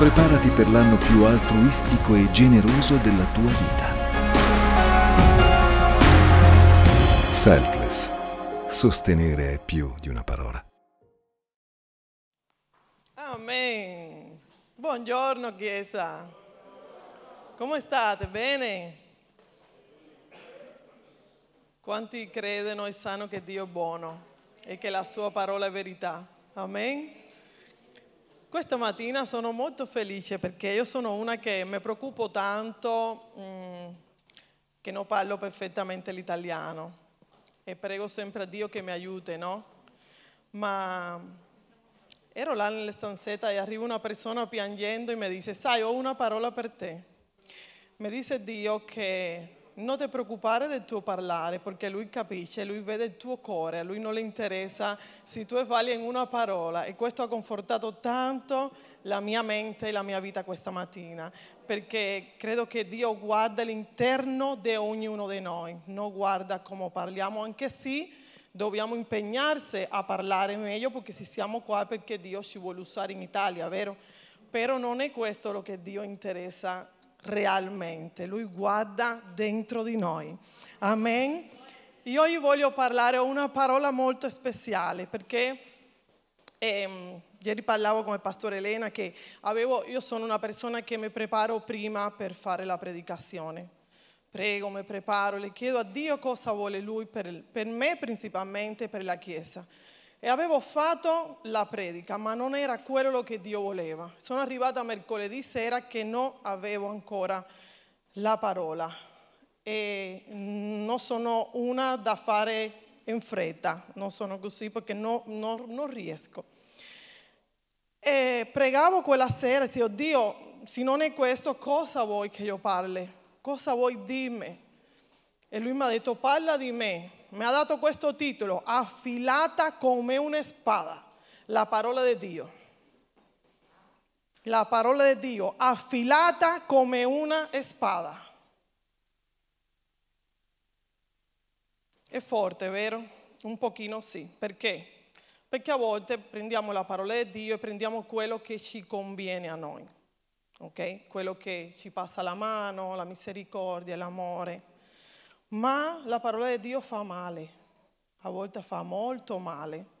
Preparati per l'anno più altruistico e generoso della tua vita. Selfless. Sostenere è più di una parola. Amen. Buongiorno Chiesa. Come state? Bene? Quanti credono e sanno che Dio è buono e che la sua parola è verità? Amen. Questa mattina sono molto felice perché io sono una che mi preoccupo tanto mm, che non parlo perfettamente l'italiano e prego sempre a Dio che mi aiuti, no? Ma ero là nella stanzetta e arriva una persona piangendo e mi dice, sai, ho una parola per te. Mi dice Dio che non ti preoccupare del tuo parlare perché lui capisce, lui vede il tuo cuore, a lui non le interessa se tu vali in una parola e questo ha confortato tanto la mia mente e la mia vita questa mattina perché credo che Dio guarda l'interno di ognuno di noi, non guarda come parliamo, anche se dobbiamo impegnarsi a parlare meglio perché se siamo qua perché Dio ci vuole usare in Italia, vero? Però non è questo lo che Dio interessa realmente, lui guarda dentro di noi. Amen. Io gli voglio parlare una parola molto speciale perché ehm, ieri parlavo con il pastore Elena che avevo, io sono una persona che mi preparo prima per fare la predicazione. Prego, mi preparo, le chiedo a Dio cosa vuole Lui per, per me principalmente per la Chiesa e avevo fatto la predica, ma non era quello che Dio voleva. Sono arrivata mercoledì sera che non avevo ancora la parola e non sono una da fare in fretta, non sono così perché no, no, non riesco. E pregavo quella sera e Dio, se non è questo, cosa vuoi che io parli? Cosa vuoi dirmi? E lui mi ha detto, parla di me, mi ha dato questo titolo, affilata come una spada, la parola di Dio. La parola di Dio, affilata come una spada. È forte, vero? Un pochino sì. Perché? Perché a volte prendiamo la parola di Dio e prendiamo quello che ci conviene a noi. Ok? Quello che ci passa la mano, la misericordia, l'amore ma la parola di Dio fa male, a volte fa molto male.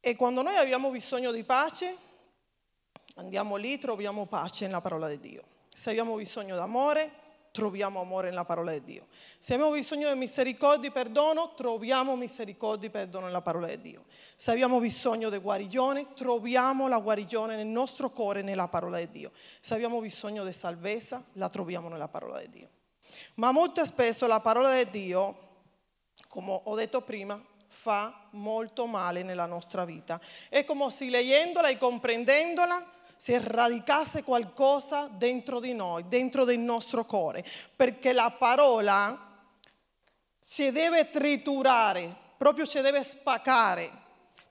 E quando noi abbiamo bisogno di pace, andiamo lì, troviamo pace nella parola di Dio. Se abbiamo bisogno d'amore, troviamo amore nella parola di Dio. Se abbiamo bisogno di misericordia e perdono, troviamo misericordia e perdono nella parola di Dio. Se abbiamo bisogno di guarigione, troviamo la guarigione nel nostro cuore nella parola di Dio. Se abbiamo bisogno di salvezza, la troviamo nella parola di Dio. Ma molto spesso la parola di Dio, come ho detto prima, fa molto male nella nostra vita. È come se leggendola e comprendendola si radicasse qualcosa dentro di noi, dentro del nostro cuore, perché la parola si deve triturare, proprio si deve spaccare.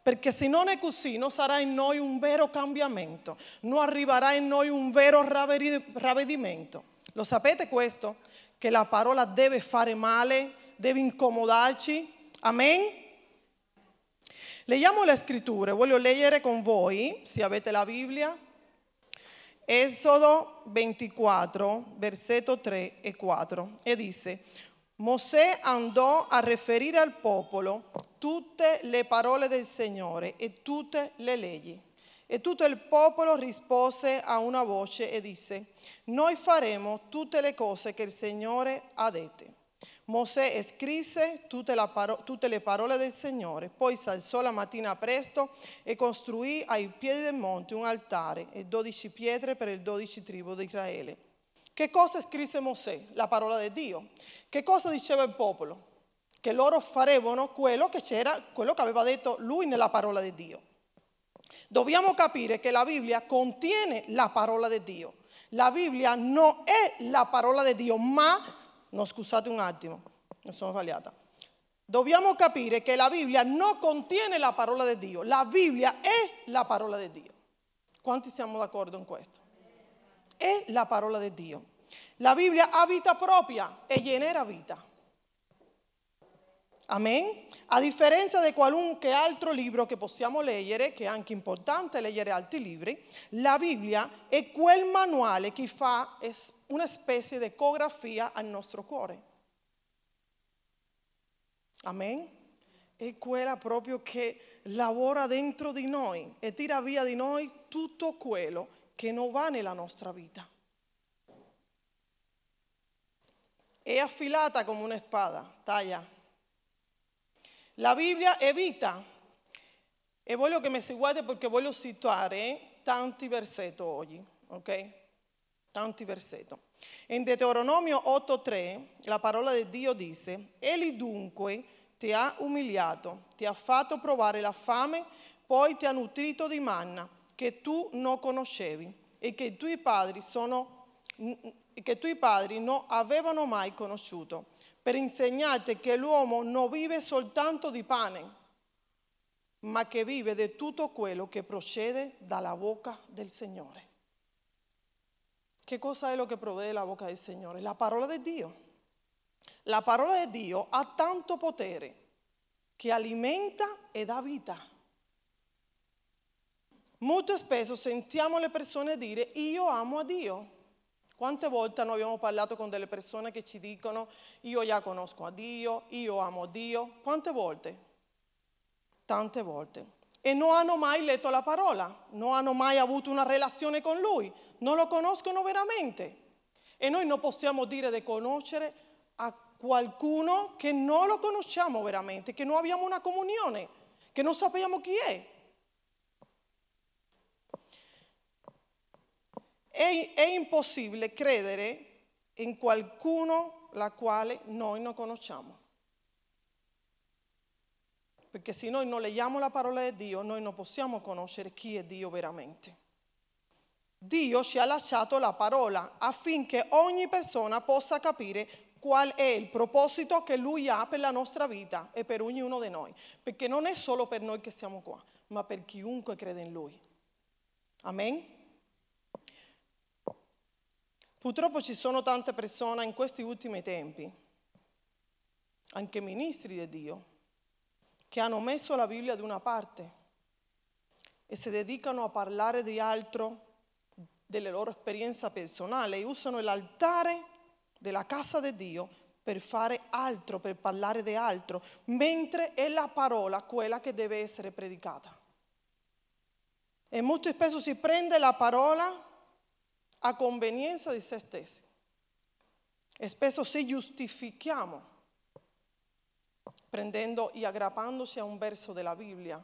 Perché se non è così non sarà in noi un vero cambiamento, non arriverà in noi un vero ravvedimento. Lo sapete questo? Che la parola deve fare male, deve incomodarci. Amen? Leggiamo le scritture, voglio leggere con voi, se avete la Bibbia, Esodo 24, versetto 3 e 4, e dice, Mosè andò a riferire al popolo tutte le parole del Signore e tutte le leggi. E tutto il popolo rispose a una voce e disse, noi faremo tutte le cose che il Signore ha detto. Mosè scrisse tutte, paro- tutte, le parole del Signore, poi si alzò la mattina presto e costruì ai piedi del monte un altare e dodici pietre per le dodici tribù di Israele. Che cosa scrisse Mosè? La parola di Dio. Che cosa diceva il popolo? Che loro farevano quello che c'era, quello che aveva detto lui nella parola di Dio. Dobbiamo capire che la Bibbia contiene la parola di Dio. La Bibbia non è la parola di Dio, ma, no scusate un attimo, mi sono sbagliata. Dobbiamo capire che la Bibbia non contiene la parola di Dio, la Bibbia è la parola di Dio. Quanti siamo d'accordo in questo? È la parola di Dio. La Bibbia ha vita propria e genera vita. Amen? A differenza di qualunque altro libro che possiamo leggere, che è anche importante leggere altri libri, la Bibbia è quel manuale che fa una specie di ecografia al nostro cuore. Amen? È quella proprio che lavora dentro di noi e tira via di noi tutto quello che non va nella nostra vita. È affilata come una spada, taglia. La Bibbia è vita. E voglio che mi seguite perché voglio citare tanti versetti oggi, ok? Tanti versetti. In Deuteronomio 8:3 la parola di Dio dice, Egli dunque ti ha umiliato, ti ha fatto provare la fame, poi ti ha nutrito di manna che tu non conoscevi e che i tuoi padri, sono, che i tuoi padri non avevano mai conosciuto, per insegnarti che l'uomo non vive soltanto di pane, ma che vive di tutto quello che procede dalla bocca del Signore. Che cosa è lo che provvede dalla bocca del Signore? La parola di Dio. La parola di Dio ha tanto potere che alimenta e dà vita. Molto spesso sentiamo le persone dire io amo a Dio. Quante volte noi abbiamo parlato con delle persone che ci dicono io già conosco a Dio, io amo Dio? Quante volte? Tante volte. E non hanno mai letto la parola, non hanno mai avuto una relazione con Lui, non lo conoscono veramente. E noi non possiamo dire di conoscere a qualcuno che non lo conosciamo veramente, che non abbiamo una comunione, che non sappiamo chi è. È, è impossibile credere in qualcuno la quale noi non conosciamo. Perché se noi non leggiamo la parola di Dio, noi non possiamo conoscere chi è Dio veramente. Dio ci ha lasciato la parola affinché ogni persona possa capire qual è il proposito che Lui ha per la nostra vita e per ognuno di noi. Perché non è solo per noi che siamo qua, ma per chiunque crede in Lui. Amen? Purtroppo ci sono tante persone in questi ultimi tempi, anche ministri di Dio, che hanno messo la Bibbia da una parte e si dedicano a parlare di altro, delle loro esperienze personali e usano l'altare della casa di Dio per fare altro, per parlare di altro, mentre è la parola quella che deve essere predicata. E molto spesso si prende la parola a convenienza di se stessi. Ci giustifichiamo prendendo e aggrappandosi a un verso della Bibbia.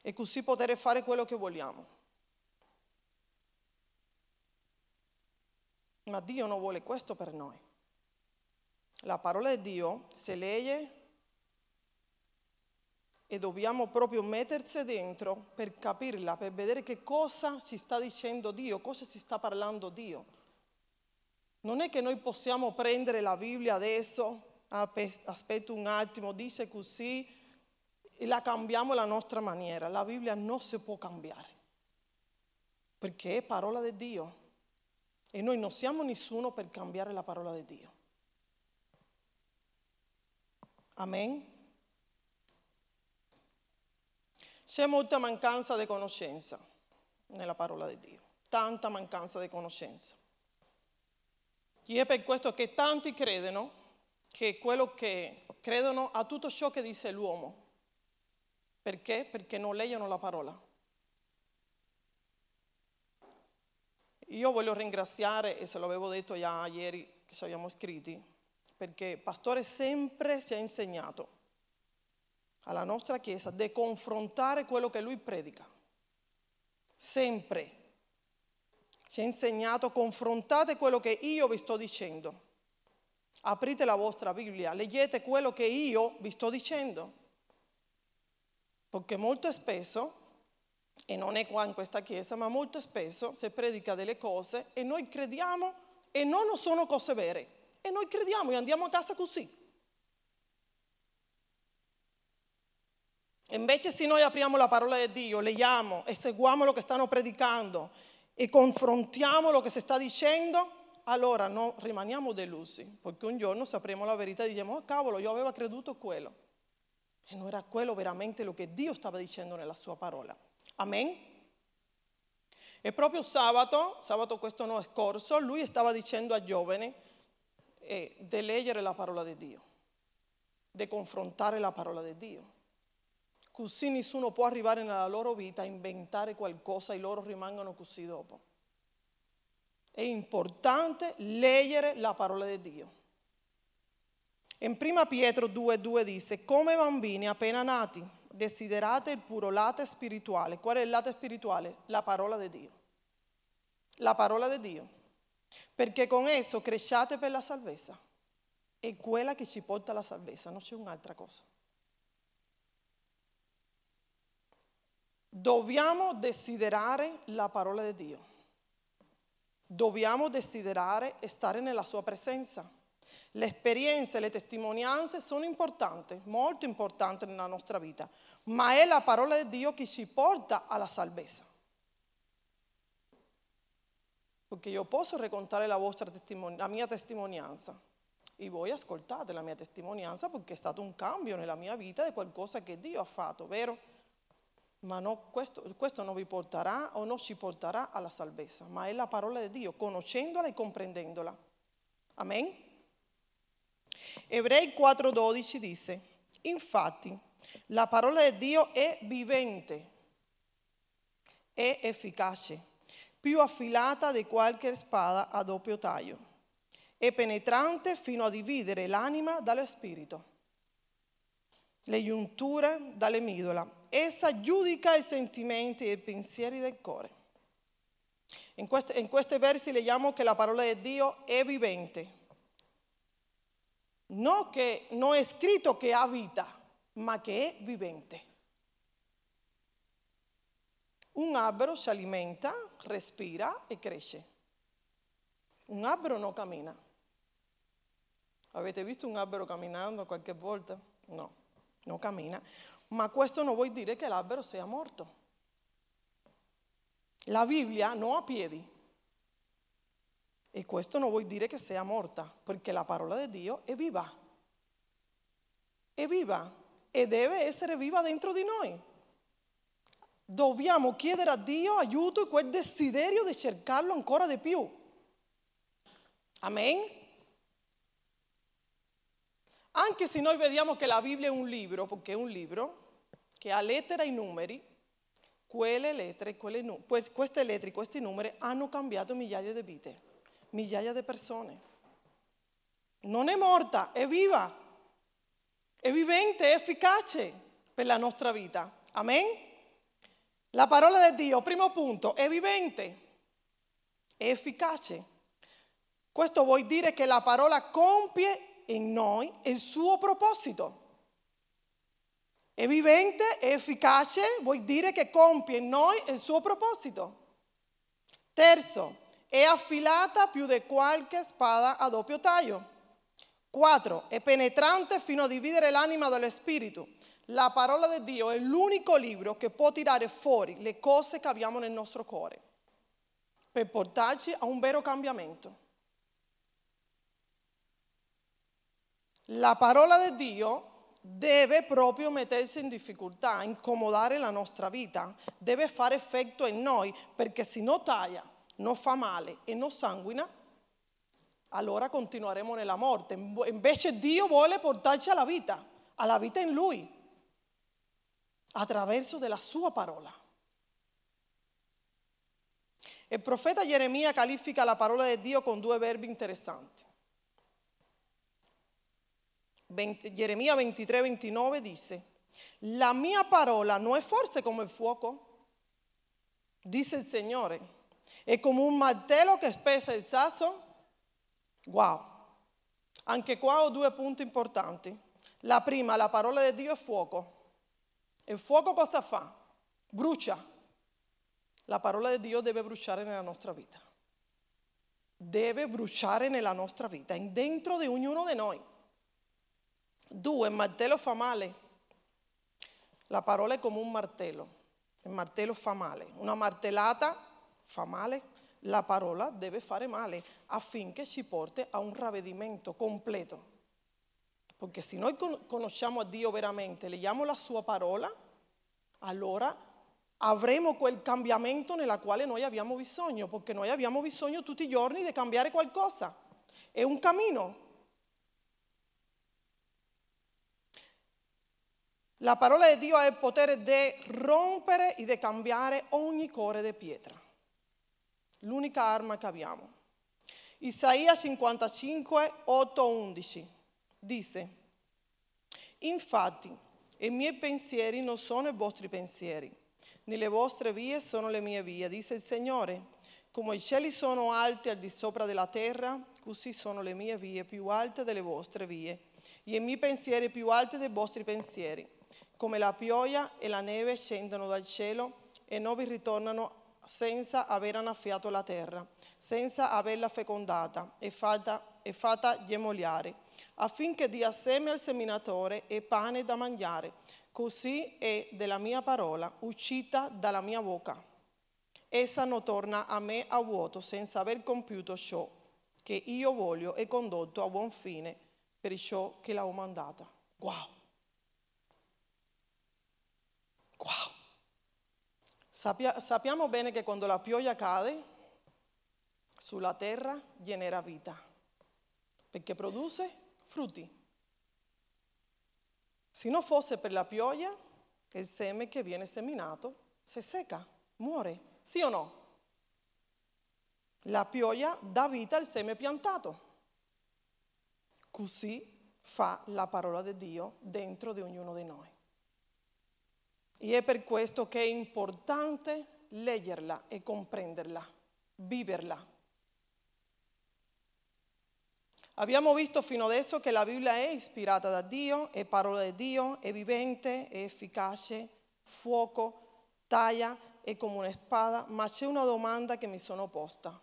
E così poter fare quello che vogliamo. Ma Dio non vuole questo per noi. La parola di Dio, se legge e dobbiamo proprio mettersi dentro per capirla, per vedere che cosa ci sta dicendo Dio, cosa ci sta parlando Dio. Non è che noi possiamo prendere la Bibbia adesso, aspetta un attimo, dice così, e la cambiamo alla nostra maniera. La Bibbia non si può cambiare, perché è parola di Dio. E noi non siamo nessuno per cambiare la parola di Dio. Amen. C'è molta mancanza di conoscenza nella parola di Dio, tanta mancanza di conoscenza. E è per questo che tanti credono che quello che credono a tutto ciò che dice l'uomo. Perché? Perché non leggono la parola. Io voglio ringraziare, e se lo avevo detto già ieri che ci abbiamo scritti, perché il pastore sempre ci ha insegnato alla nostra Chiesa di confrontare quello che lui predica. Sempre. Ci ha insegnato, confrontate quello che io vi sto dicendo. Aprite la vostra Bibbia, leggete quello che io vi sto dicendo. Perché molto spesso, e non è qua in questa chiesa, ma molto spesso si predica delle cose e noi crediamo e non sono cose vere. E noi crediamo e andiamo a casa così. Invece se noi apriamo la parola di Dio, leggiamo e seguiamo lo che stanno predicando e confrontiamo lo che si sta dicendo, allora non rimaniamo delusi, perché un giorno sapremo la verità e diciamo, oh cavolo, io avevo creduto quello. E non era quello veramente lo che Dio stava dicendo nella sua parola. Amen? E proprio sabato, sabato questo no scorso, lui stava dicendo a giovani eh, di leggere la parola di Dio, di confrontare la parola di Dio. Così nessuno può arrivare nella loro vita a inventare qualcosa e loro rimangono così dopo. È importante leggere la parola di Dio. In 1 Pietro 2,2 dice: Come bambini appena nati, desiderate il puro latte spirituale. Qual è il latte spirituale? La parola di Dio. La parola di Dio. Perché con esso cresciate per la salvezza. È quella che ci porta alla salvezza, non c'è un'altra cosa. Dobbiamo desiderare la parola di Dio. Dobbiamo desiderare stare nella sua presenza. Le esperienze le testimonianze sono importanti, molto importanti nella nostra vita, ma è la parola di Dio che ci porta alla salvezza. Perché io posso raccontare la, testimon- la mia testimonianza e voi ascoltate la mia testimonianza perché è stato un cambio nella mia vita di qualcosa che Dio ha fatto, vero? Ma no, questo, questo, non vi porterà o non ci porterà alla salvezza, ma è la parola di Dio, conoscendola e comprendendola. Amen? Ebrei 4:12 dice, infatti la parola di Dio è vivente, è efficace, più affilata di qualche spada a doppio taglio, è penetrante fino a dividere l'anima dallo spirito le giunture dalle midola. Essa giudica i sentimenti i pensieri del cuore. In, queste, in questi versi leggiamo che la parola di Dio è vivente. No che, non è scritto che ha vita, ma che è vivente. Un albero si alimenta, respira e cresce. Un albero non cammina. Avete visto un albero camminando qualche volta? No non cammina, ma questo non vuol dire che l'albero sia morto. La Bibbia non ha piedi. E questo non vuol dire che sia morta, perché la parola di Dio è viva. È viva e deve essere viva dentro di noi. Dobbiamo chiedere a Dio aiuto e quel desiderio di cercarlo ancora di più. Amen. Anche se noi vediamo che la Bibbia è un libro, perché è un libro che ha lettere e numeri, quelle lettere, quelle, queste lettere, questi numeri hanno cambiato migliaia di vite, migliaia di persone. Non è morta, è viva, è vivente, è efficace per la nostra vita. Amen? La parola di Dio, primo punto, è vivente, è efficace. Questo vuol dire che la parola compie in noi il suo proposito. È vivente, è efficace, vuol dire che compie in noi il suo proposito. Terzo, è affilata più di qualche spada a doppio taglio. Quattro, è penetrante fino a dividere l'anima dallo spirito. La parola di Dio è l'unico libro che può tirare fuori le cose che abbiamo nel nostro cuore per portarci a un vero cambiamento. La parola di Dio deve proprio mettersi in difficoltà, incomodare la nostra vita, deve fare effetto in noi, perché se non taglia, non fa male e non sanguina, allora continueremo nella morte. Invece Dio vuole portarci alla vita, alla vita in Lui, attraverso della sua parola. Il profeta Geremia qualifica la parola di Dio con due verbi interessanti. 20, Geremia 23, 29 dice, la mia parola non è forse come il fuoco? Dice il Signore, è come un martello che spessa il sasso? Wow, anche qua ho due punti importanti. La prima, la parola di Dio è fuoco. Il fuoco cosa fa? Brucia. La parola di Dio deve bruciare nella nostra vita. Deve bruciare nella nostra vita, dentro di ognuno di noi. Due, il martello fa male. La parola è come un martello. Il martello fa male. Una martellata fa male, la parola deve fare male affinché ci porti a un ravvedimento completo. Perché se noi conosciamo a Dio veramente, leggiamo la sua parola, allora avremo quel cambiamento nella quale noi abbiamo bisogno, perché noi abbiamo bisogno tutti i giorni di cambiare qualcosa. È un cammino. La parola di Dio ha il potere di rompere e di cambiare ogni cuore di pietra. L'unica arma che abbiamo. Isaia 55, 8, 11 dice, infatti i miei pensieri non sono i vostri pensieri, né le vostre vie sono le mie vie, dice il Signore. Come i cieli sono alti al di sopra della terra, così sono le mie vie più alte delle vostre vie, e i miei pensieri più alti dei vostri pensieri. Come la pioggia e la neve scendono dal cielo e non vi ritornano senza aver annaffiato la terra, senza averla fecondata e fatta, e fatta gemoliare, affinché dia seme al seminatore e pane da mangiare. Così è della mia parola, uscita dalla mia bocca. Essa non torna a me a vuoto senza aver compiuto ciò che io voglio e condotto a buon fine per ciò che l'ho mandata. Wow! Wow! Sappia, sappiamo bene che quando la pioggia cade sulla terra genera vita, perché produce frutti. Se non fosse per la pioggia, il seme che viene seminato si secca, muore, sì o no? La pioggia dà vita al seme piantato. Così fa la parola di Dio dentro di ognuno di noi. E è per questo che è importante leggerla e comprenderla, viverla. Abbiamo visto fino adesso che la Bibbia è ispirata da Dio, è parola di Dio, è vivente, è efficace, fuoco, taglia, è come una spada, ma c'è una domanda che mi sono posta.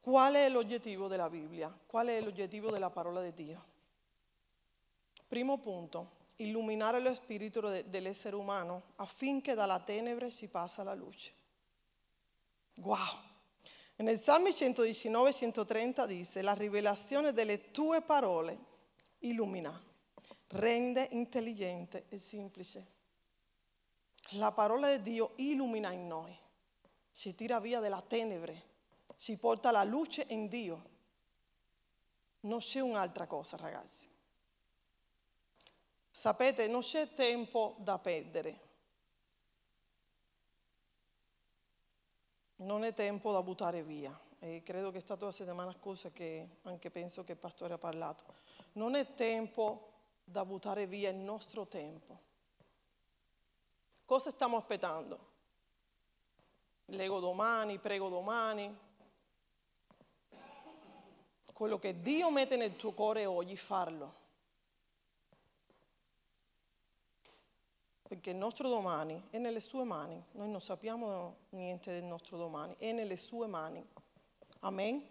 Qual è l'obiettivo della Bibbia? Qual è l'obiettivo della parola di Dio? Primo punto, illuminare lo spirito dell'essere umano affinché dalla tenebre si passa alla luce. Wow! Nel Salmi 119-130 dice, la rivelazione delle tue parole illumina, rende intelligente e semplice. La parola di Dio illumina in noi, ci tira via dalla tenebre, ci porta la luce in Dio. Non c'è un'altra cosa, ragazzi. Sapete, non c'è tempo da perdere. Non è tempo da buttare via. E credo che è stata la settimana scorsa che anche penso che il pastore ha parlato. Non è tempo da buttare via il nostro tempo. Cosa stiamo aspettando? Leggo domani, prego domani. Quello che Dio mette nel tuo cuore oggi, farlo. Perché il nostro domani è nelle sue mani. Noi non sappiamo niente del nostro domani, è nelle sue mani. Amen.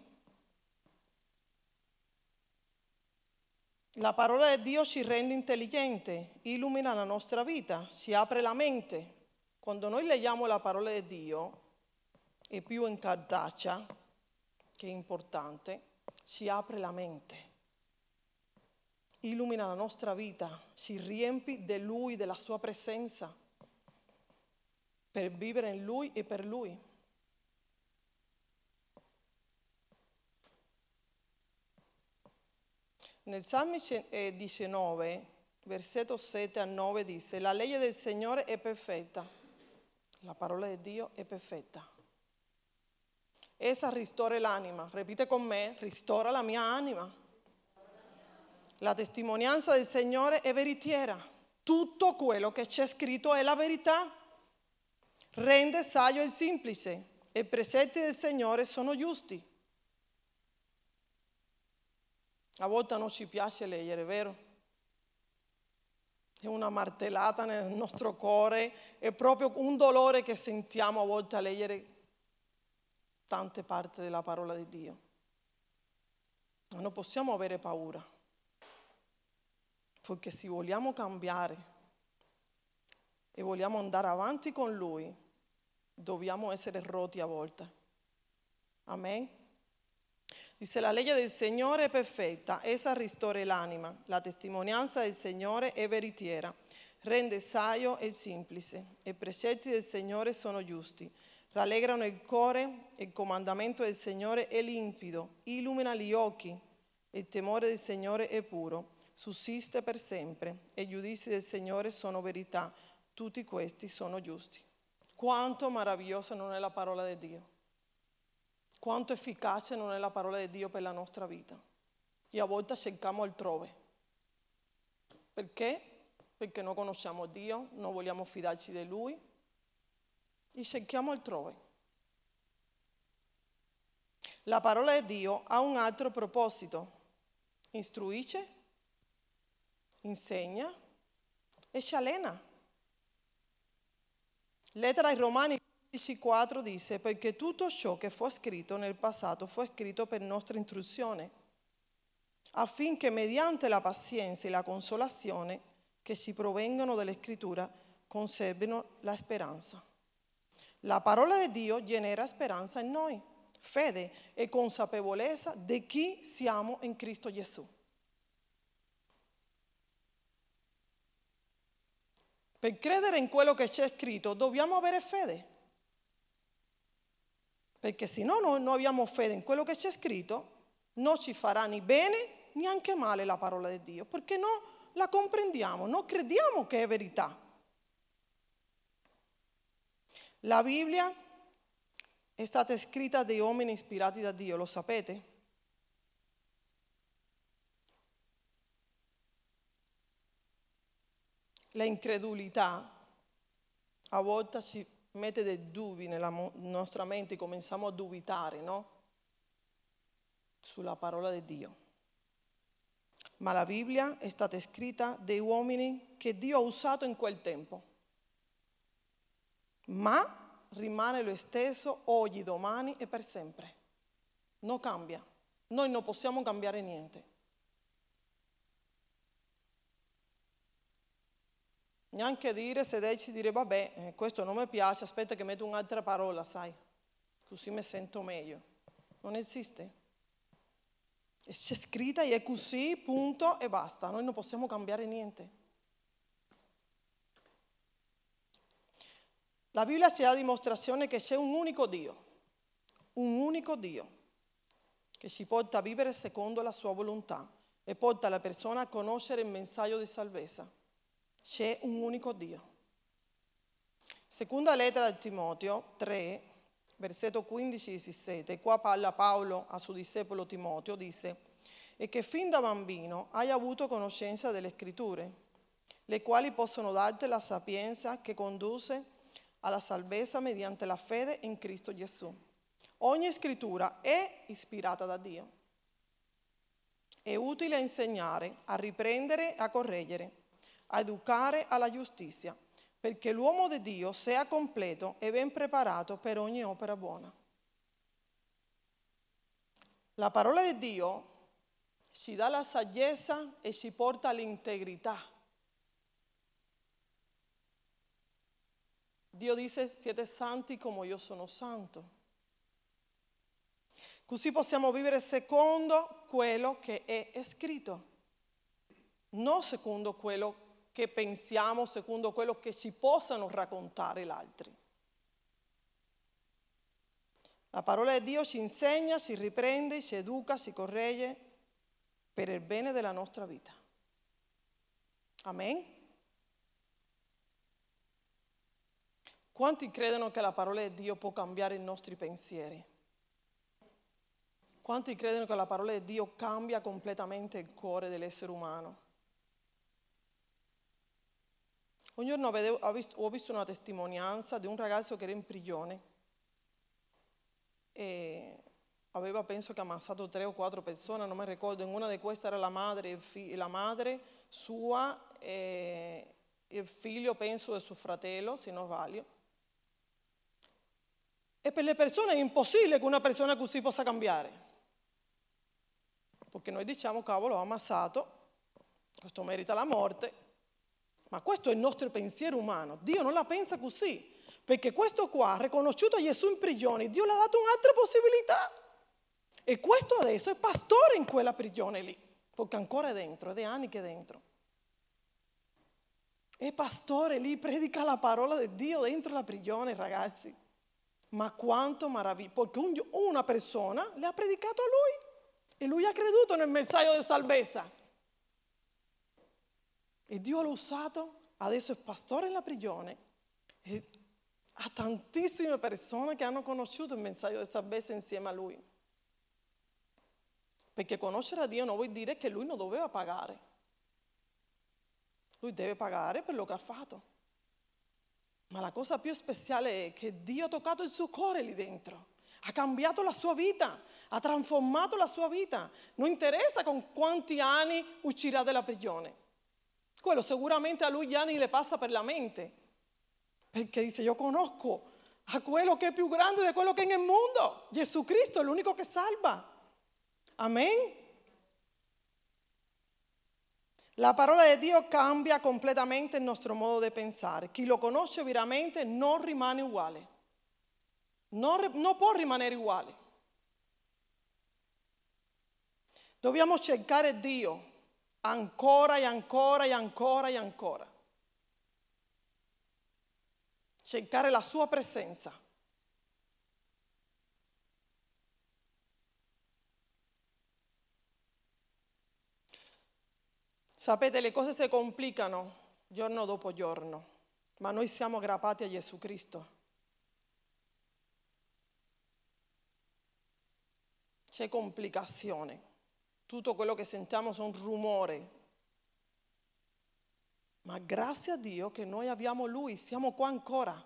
La parola di Dio ci rende intelligente, illumina la nostra vita, ci apre la mente. Quando noi leggiamo la parola di Dio, è più in cartacea, che è importante, ci apre la mente illumina la nostra vita, ci riempi di Lui, della Sua presenza, per vivere in Lui e per Lui. Nel Salmi 19, eh, versetto 7 a 9 dice, la legge del Signore è perfetta, la parola di Dio è perfetta. Essa ristora l'anima, ripete con me, ristora la mia anima. La testimonianza del Signore è veritiera. Tutto quello che c'è scritto è la verità. Rende saggio il semplice. I precetti del Signore sono giusti. A volte non ci piace leggere, vero? È una martellata nel nostro cuore, è proprio un dolore che sentiamo a volte a leggere tante parti della parola di Dio. Ma non possiamo avere paura. Perché se vogliamo cambiare e vogliamo andare avanti con Lui, dobbiamo essere rotti a volte. Amen. Dice la legge del Signore è perfetta, essa ristore l'anima, la testimonianza del Signore è veritiera, rende saio il semplice, i precetti del Signore sono giusti, rallegrano il cuore, il comandamento del Signore è limpido, illumina gli occhi, il temore del Signore è puro, sussiste per sempre, e i giudizi del Signore sono verità, tutti questi sono giusti. Quanto meravigliosa non è la parola di Dio, quanto efficace non è la parola di Dio per la nostra vita. E a volte cerchiamo altrove. Perché? Perché non conosciamo Dio, non vogliamo fidarci di Lui e cerchiamo altrove. La parola di Dio ha un altro proposito. Istruisce, insegna e ci allena. Lettera ai Romani 15,4 dice, perché tutto ciò che fu scritto nel passato fu scritto per nostra istruzione, affinché mediante la pazienza e la consolazione che si provengono dalle scritture conservino la speranza. La parola di Dio genera speranza in noi, fede e consapevolezza di chi siamo in Cristo Gesù. Per credere in quello che c'è scritto dobbiamo avere fede. Perché se no noi non abbiamo fede in quello che c'è scritto, non ci farà né bene neanche male la parola di Dio, perché non la comprendiamo, non crediamo che è verità. La Bibbia è stata scritta dai uomini ispirati da Dio, lo sapete? La incredulità a volte ci mette dei dubbi nella nostra mente, cominciamo a dubitare, no? Sulla parola di Dio. Ma la Bibbia è stata scritta dai uomini che Dio ha usato in quel tempo. Ma rimane lo stesso oggi, domani e per sempre. Non cambia. Noi non possiamo cambiare niente. Neanche dire, sederci dire, vabbè, eh, questo non mi piace, aspetta che metto un'altra parola, sai, così mi sento meglio. Non esiste. C'è scritta e è così, punto e basta. Noi non possiamo cambiare niente. La Bibbia ci dà dimostrazione che c'è un unico Dio, un unico Dio, che ci porta a vivere secondo la sua volontà e porta la persona a conoscere il messaggio di salvezza. C'è un unico Dio. Seconda lettera di Timoteo 3, versetto 15-17, qua parla Paolo a suo discepolo Timoteo, dice, e che fin da bambino hai avuto conoscenza delle scritture, le quali possono darti la sapienza che conduce alla salvezza mediante la fede in Cristo Gesù. Ogni scrittura è ispirata da Dio. È utile a insegnare, a riprendere, a correggere a educare alla giustizia, perché l'uomo di Dio sia completo e ben preparato per ogni opera buona. La parola di Dio ci dà la saggezza e ci porta all'integrità. Dio dice siete santi come io sono santo. Così possiamo vivere secondo quello che è scritto, non secondo quello che pensiamo secondo quello che ci possano raccontare gli altri. La parola di Dio ci insegna, ci riprende, ci educa, ci corregge per il bene della nostra vita. Amen. Quanti credono che la parola di Dio può cambiare i nostri pensieri? Quanti credono che la parola di Dio cambia completamente il cuore dell'essere umano? Un giorno vedevo, ho, visto, ho visto una testimonianza di un ragazzo che era in prigione e aveva penso che ammazzato tre o quattro persone, non mi ricordo, in una di queste era la madre, la madre sua e il figlio penso del suo fratello, se non sbaglio. E per le persone è impossibile che una persona così possa cambiare. Perché noi diciamo, cavolo, ho ammazzato, questo merita la morte, ma questo è il nostro pensiero umano. Dio non la pensa così. Perché questo qua riconosciuto Gesù in prigione, Dio le ha dato un'altra possibilità. E questo adesso è pastore in quella prigione lì, perché ancora è dentro, è da anni che è dentro. È pastore lì, predica la parola di Dio dentro la prigione, ragazzi. Ma quanto meraviglioso, perché una persona le ha predicato a lui e lui ha creduto nel messaggio di salvezza. E Dio l'ha usato, adesso è pastore nella prigione. E ha tantissime persone che hanno conosciuto il messaggio di salvezza insieme a lui. Perché conoscere a Dio non vuol dire che lui non doveva pagare. Lui deve pagare per lo che ha fatto. Ma la cosa più speciale è che Dio ha toccato il suo cuore lì dentro, ha cambiato la sua vita, ha trasformato la sua vita. Non interessa con quanti anni uscirà dalla prigione. Quello sicuramente a lui gli anni le passa per la mente. Perché dice, io conosco a quello che è più grande di quello che è nel mondo. Gesù Cristo è l'unico che salva. Amen. La parola di Dio cambia completamente il nostro modo di pensare. Chi lo conosce veramente non rimane uguale. Non, non può rimanere uguale. Dobbiamo cercare Dio ancora e ancora e ancora e ancora. Cercare la sua presenza. Sapete, le cose si complicano giorno dopo giorno, ma noi siamo aggrappati a Gesù Cristo. C'è complicazione. Tutto quello che sentiamo sono rumori. Ma grazie a Dio che noi abbiamo Lui, siamo qua ancora.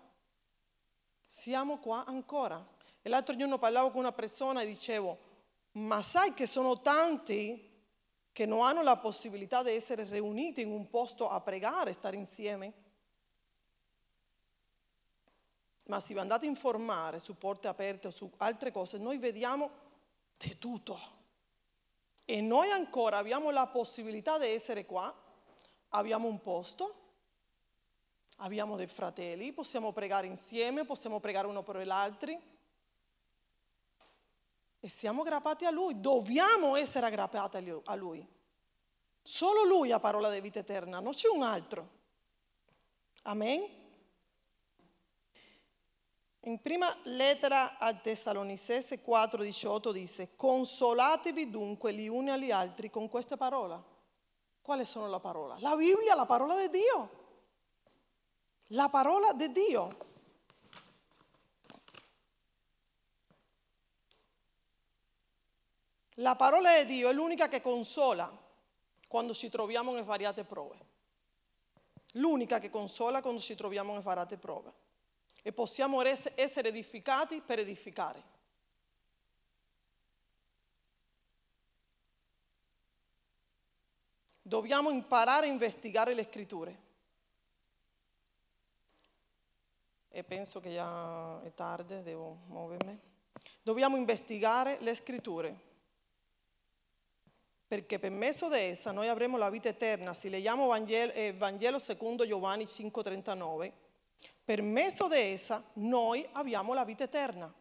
Siamo qua ancora. E l'altro giorno parlavo con una persona e dicevo, ma sai che sono tanti che non hanno la possibilità di essere riuniti in un posto a pregare, stare insieme. Ma se vi andate a informare su porte aperte o su altre cose, noi vediamo di tutto. E noi ancora abbiamo la possibilità di essere qua, abbiamo un posto, abbiamo dei fratelli, possiamo pregare insieme, possiamo pregare uno per l'altro e siamo aggrappati a Lui, dobbiamo essere aggrappati a Lui. Solo Lui ha parola di vita eterna, non c'è un altro. Amen. In prima lettera a Tessalonicese 4:18 dice, consolatevi dunque gli uni agli altri con queste parole. Quali sono le parole? La Bibbia, la parola di Dio. La parola di Dio. La parola di Dio è l'unica che consola quando ci troviamo in svariate prove. L'unica che consola quando ci troviamo in svariate prove. E possiamo essere edificati per edificare. Dobbiamo imparare a investigare le scritture. E penso che già è tardi, devo muovermi. Dobbiamo investigare le scritture perché per mezzo di essa noi avremo la vita eterna. Se leggiamo Vangelo, eh, Vangelo secondo Giovanni 5:39, per mezzo di essa noi abbiamo la vita eterna.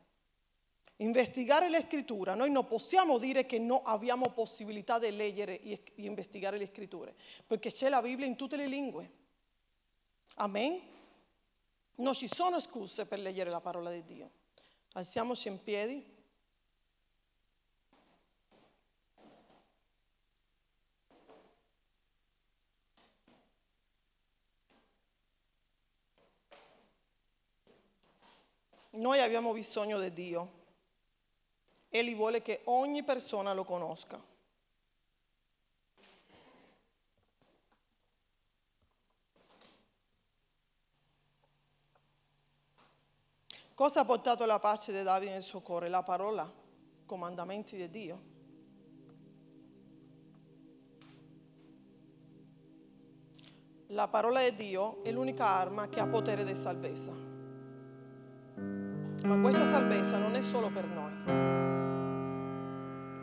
Investigare le scritture, noi non possiamo dire che non abbiamo possibilità di leggere e investigare le scritture, perché c'è la Bibbia in tutte le lingue. Amen? Non ci sono scuse per leggere la parola di Dio. Alziamoci in piedi. Noi abbiamo bisogno di Dio. Egli vuole che ogni persona lo conosca. Cosa ha portato la pace di Davide nel suo cuore? La parola, comandamenti di Dio. La parola di Dio è l'unica arma che ha potere di salvezza. Ma questa salvezza non è solo per noi.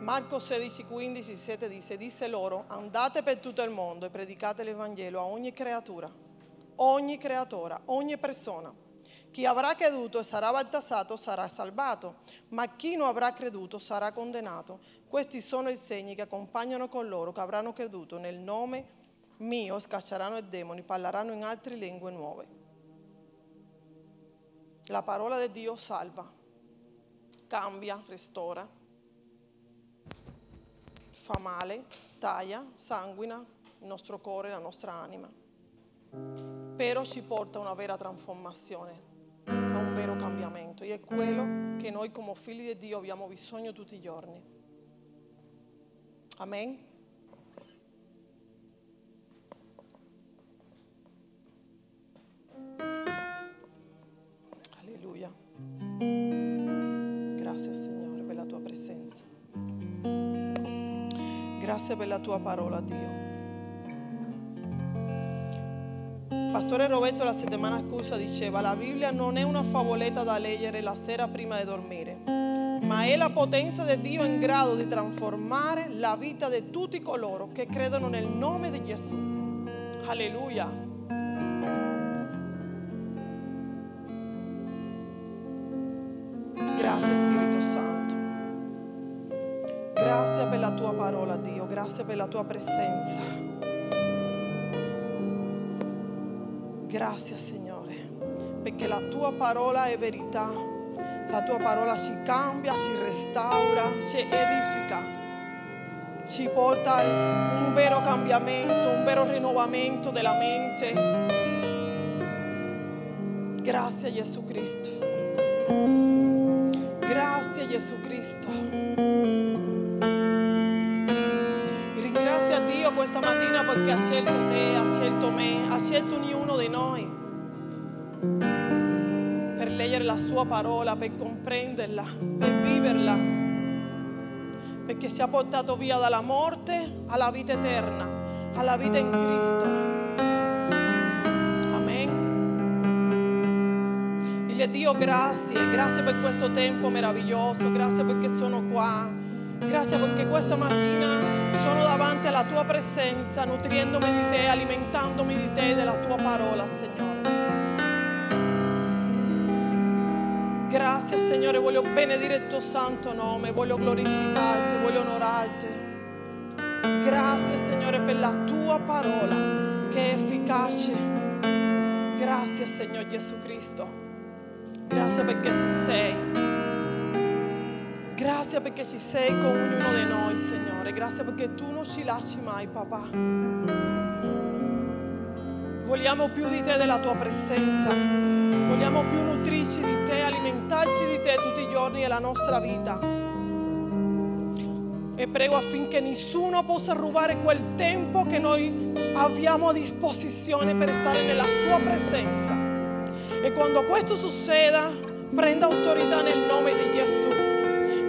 Marco 16, 15, 17 dice, disse loro, andate per tutto il mondo e predicate l'Evangelo a ogni creatura, ogni creatura, ogni persona. Chi avrà creduto e sarà battezzato sarà salvato, ma chi non avrà creduto sarà condannato. Questi sono i segni che accompagnano coloro che avranno creduto nel nome mio, scacceranno i demoni, parleranno in altre lingue nuove. La parola di Dio salva, cambia, restaura, fa male, taglia, sanguina il nostro cuore, la nostra anima. Però ci porta a una vera trasformazione a un vero cambiamento e è quello che noi come figli di Dio abbiamo bisogno tutti i giorni. Amen. Grazie per la tua parola Dio. Pastore Roberto la settimana scorsa diceva, la Bibbia non è una favoletta da leggere la sera prima di dormire, ma è la potenza di Dio in grado di trasformare la vita di tutti coloro che credono nel nome di Gesù. Alleluia. Grazie per la tua presenza. Grazie Signore, perché la tua parola è verità, la tua parola ci cambia, ci restaura, ci edifica, ci porta un vero cambiamento, un vero rinnovamento della mente. Grazie Gesù Cristo. Grazie Gesù Cristo. Dio questa mattina perché ha scelto te, ha scelto me, ha scelto ognuno di noi per leggere la sua parola, per comprenderla, per viverla, perché ci ha portato via dalla morte alla vita eterna, alla vita in Cristo. Amen. Dile Dio grazie, grazie per questo tempo meraviglioso, grazie perché sono qua, grazie perché questa mattina sono davanti alla tua presenza, nutriendomi di te, alimentandomi di te e della tua parola, Signore. Grazie Signore, voglio benedire il tuo santo nome, voglio glorificarti, voglio onorarti. Grazie Signore per la tua parola che è efficace. Grazie Signore Gesù Cristo. Grazie perché ci sei. Grazie perché ci sei con ognuno di noi, Signore. Grazie perché tu non ci lasci mai, papà. Vogliamo più di te della tua presenza. Vogliamo più nutrirci di te, alimentarci di te tutti i giorni della nostra vita. E prego affinché nessuno possa rubare quel tempo che noi abbiamo a disposizione per stare nella sua presenza. E quando questo succeda, prenda autorità nel nome di Gesù.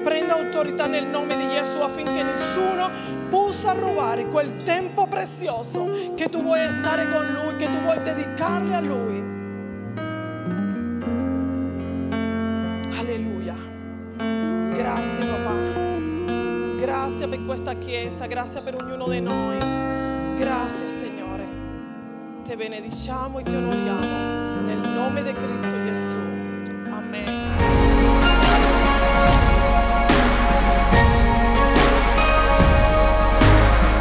Prenda autorità nel nome di Gesù affinché nessuno possa rubare quel tempo prezioso che tu vuoi stare con Lui, che tu vuoi dedicarle a Lui. Alleluia. Grazie papà. Grazie per questa chiesa, grazie per ognuno di noi. Grazie Signore. Ti benediciamo e ti onoriamo nel nome di Cristo Gesù.